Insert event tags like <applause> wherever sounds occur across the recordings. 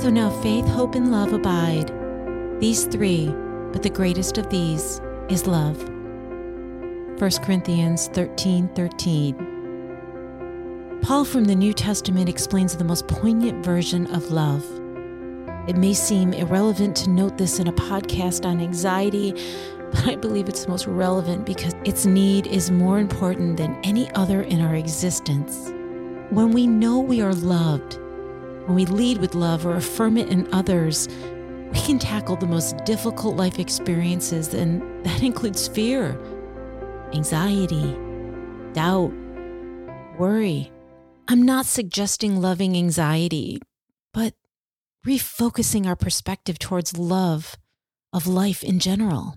So now faith, hope, and love abide. These three, but the greatest of these is love. 1 Corinthians 13 13. Paul from the New Testament explains the most poignant version of love. It may seem irrelevant to note this in a podcast on anxiety, but I believe it's most relevant because its need is more important than any other in our existence. When we know we are loved, when we lead with love or affirm it in others, we can tackle the most difficult life experiences, and that <laughs> includes fear, anxiety, doubt, worry. I'm not suggesting loving anxiety, but refocusing our perspective towards love of life in general.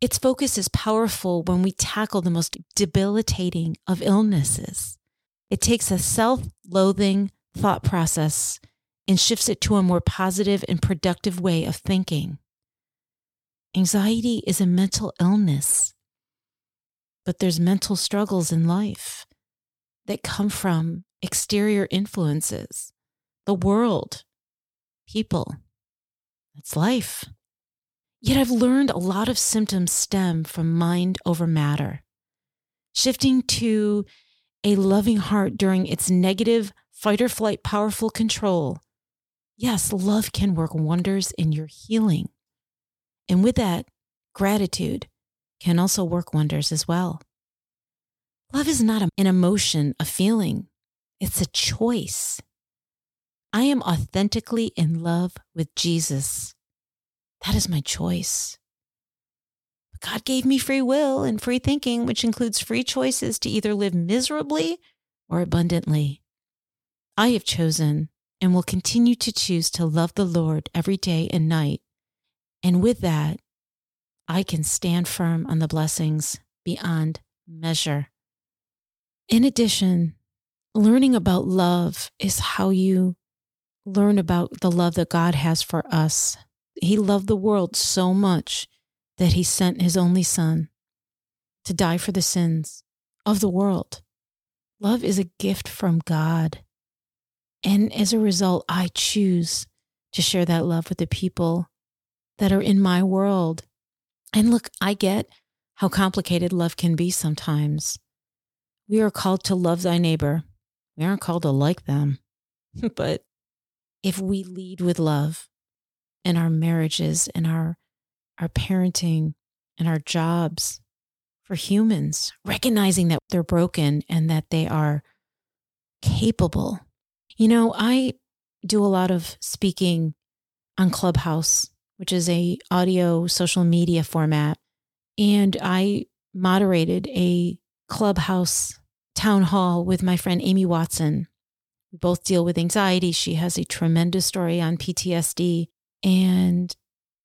Its focus is powerful when we tackle the most debilitating of illnesses. It takes a self loathing thought process and shifts it to a more positive and productive way of thinking. Anxiety is a mental illness, but there's mental struggles in life that come from exterior influences, the world, people. That's life. Yet I've learned a lot of symptoms stem from mind over matter. Shifting to a loving heart during its negative fight or flight powerful control. Yes, love can work wonders in your healing. And with that, gratitude can also work wonders as well. Love is not an emotion, a feeling, it's a choice. I am authentically in love with Jesus. That is my choice. God gave me free will and free thinking, which includes free choices to either live miserably or abundantly. I have chosen and will continue to choose to love the Lord every day and night. And with that, I can stand firm on the blessings beyond measure. In addition, learning about love is how you learn about the love that God has for us. He loved the world so much that he sent his only son to die for the sins of the world. Love is a gift from God. And as a result, I choose to share that love with the people that are in my world. And look, I get how complicated love can be sometimes. We are called to love thy neighbor. We aren't called to like them. <laughs> but if we lead with love in our marriages, in our, our parenting, in our jobs for humans, recognizing that they're broken and that they are capable you know, I do a lot of speaking on Clubhouse, which is a audio social media format, and I moderated a Clubhouse town hall with my friend Amy Watson. We both deal with anxiety. She has a tremendous story on PTSD. And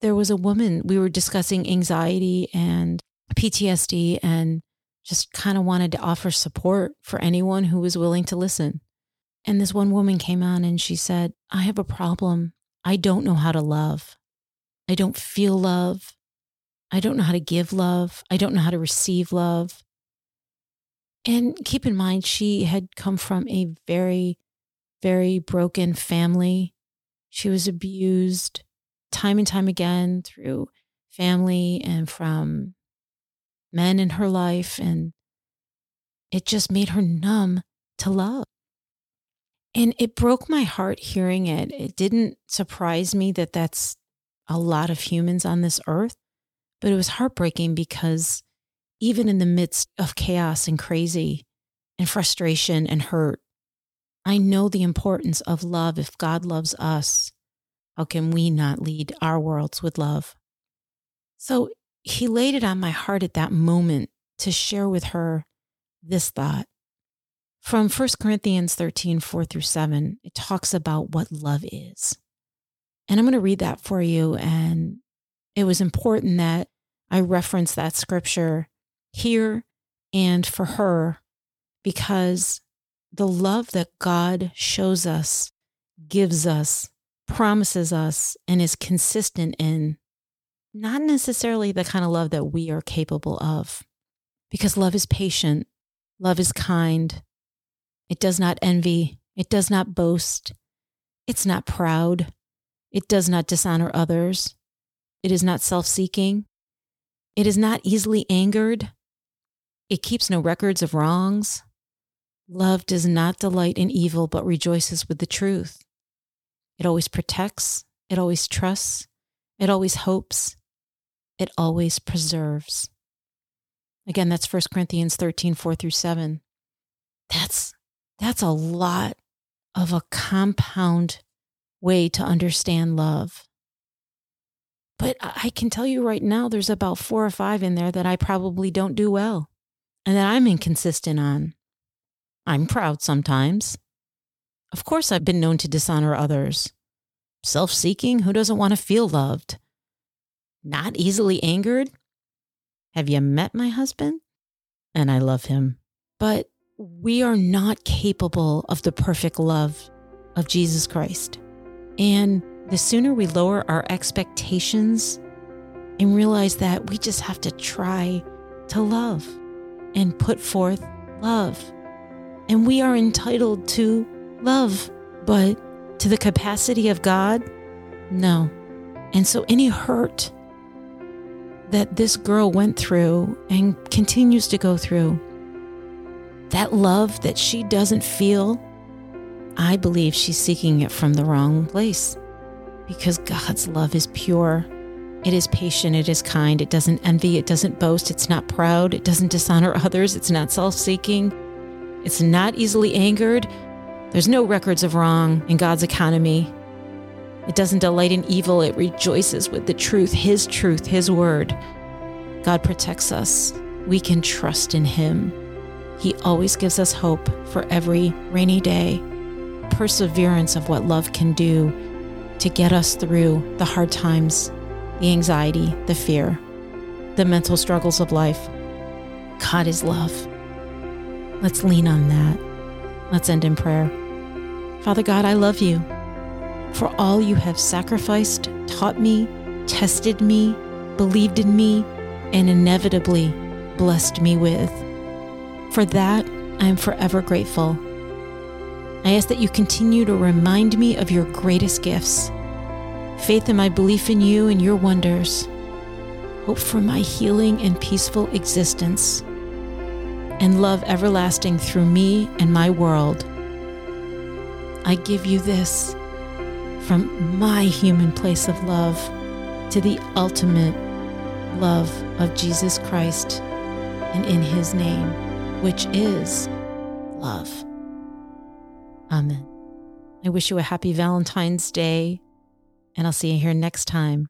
there was a woman, we were discussing anxiety and PTSD and just kind of wanted to offer support for anyone who was willing to listen. And this one woman came on and she said, I have a problem. I don't know how to love. I don't feel love. I don't know how to give love. I don't know how to receive love. And keep in mind, she had come from a very, very broken family. She was abused time and time again through family and from men in her life. And it just made her numb to love. And it broke my heart hearing it. It didn't surprise me that that's a lot of humans on this earth, but it was heartbreaking because even in the midst of chaos and crazy and frustration and hurt, I know the importance of love. If God loves us, how can we not lead our worlds with love? So he laid it on my heart at that moment to share with her this thought. From 1 Corinthians 13, 4 through 7, it talks about what love is. And I'm going to read that for you. And it was important that I reference that scripture here and for her because the love that God shows us, gives us, promises us, and is consistent in, not necessarily the kind of love that we are capable of. Because love is patient, love is kind, it does not envy. It does not boast. It's not proud. It does not dishonor others. It is not self seeking. It is not easily angered. It keeps no records of wrongs. Love does not delight in evil, but rejoices with the truth. It always protects. It always trusts. It always hopes. It always preserves. Again, that's 1 Corinthians 13, 4 through 7. That's, that's a lot of a compound way to understand love. But I can tell you right now, there's about four or five in there that I probably don't do well and that I'm inconsistent on. I'm proud sometimes. Of course, I've been known to dishonor others. Self seeking, who doesn't want to feel loved? Not easily angered? Have you met my husband? And I love him. But we are not capable of the perfect love of Jesus Christ. And the sooner we lower our expectations and realize that we just have to try to love and put forth love. And we are entitled to love, but to the capacity of God, no. And so any hurt that this girl went through and continues to go through, that love that she doesn't feel, I believe she's seeking it from the wrong place because God's love is pure. It is patient, it is kind, it doesn't envy, it doesn't boast, it's not proud, it doesn't dishonor <laughs> others, it's not self seeking, it's not easily angered. There's no records of wrong in God's economy. It doesn't delight in evil, it rejoices with the truth, His truth, His word. God protects us. We can trust in Him. He always gives us hope for every rainy day, perseverance of what love can do to get us through the hard times, the anxiety, the fear, the mental struggles of life. God is love. Let's lean on that. Let's end in prayer. Father God, I love you for all you have sacrificed, taught me, tested me, believed in me, and inevitably blessed me with. For that, I am forever grateful. I ask that you continue to remind me of your greatest gifts faith in my belief in you and your wonders, hope for my healing and peaceful existence, and love everlasting through me and my world. I give you this from my human place of love to the ultimate love of Jesus Christ and in his name, which is love. Amen. I wish you a happy Valentine's Day, and I'll see you here next time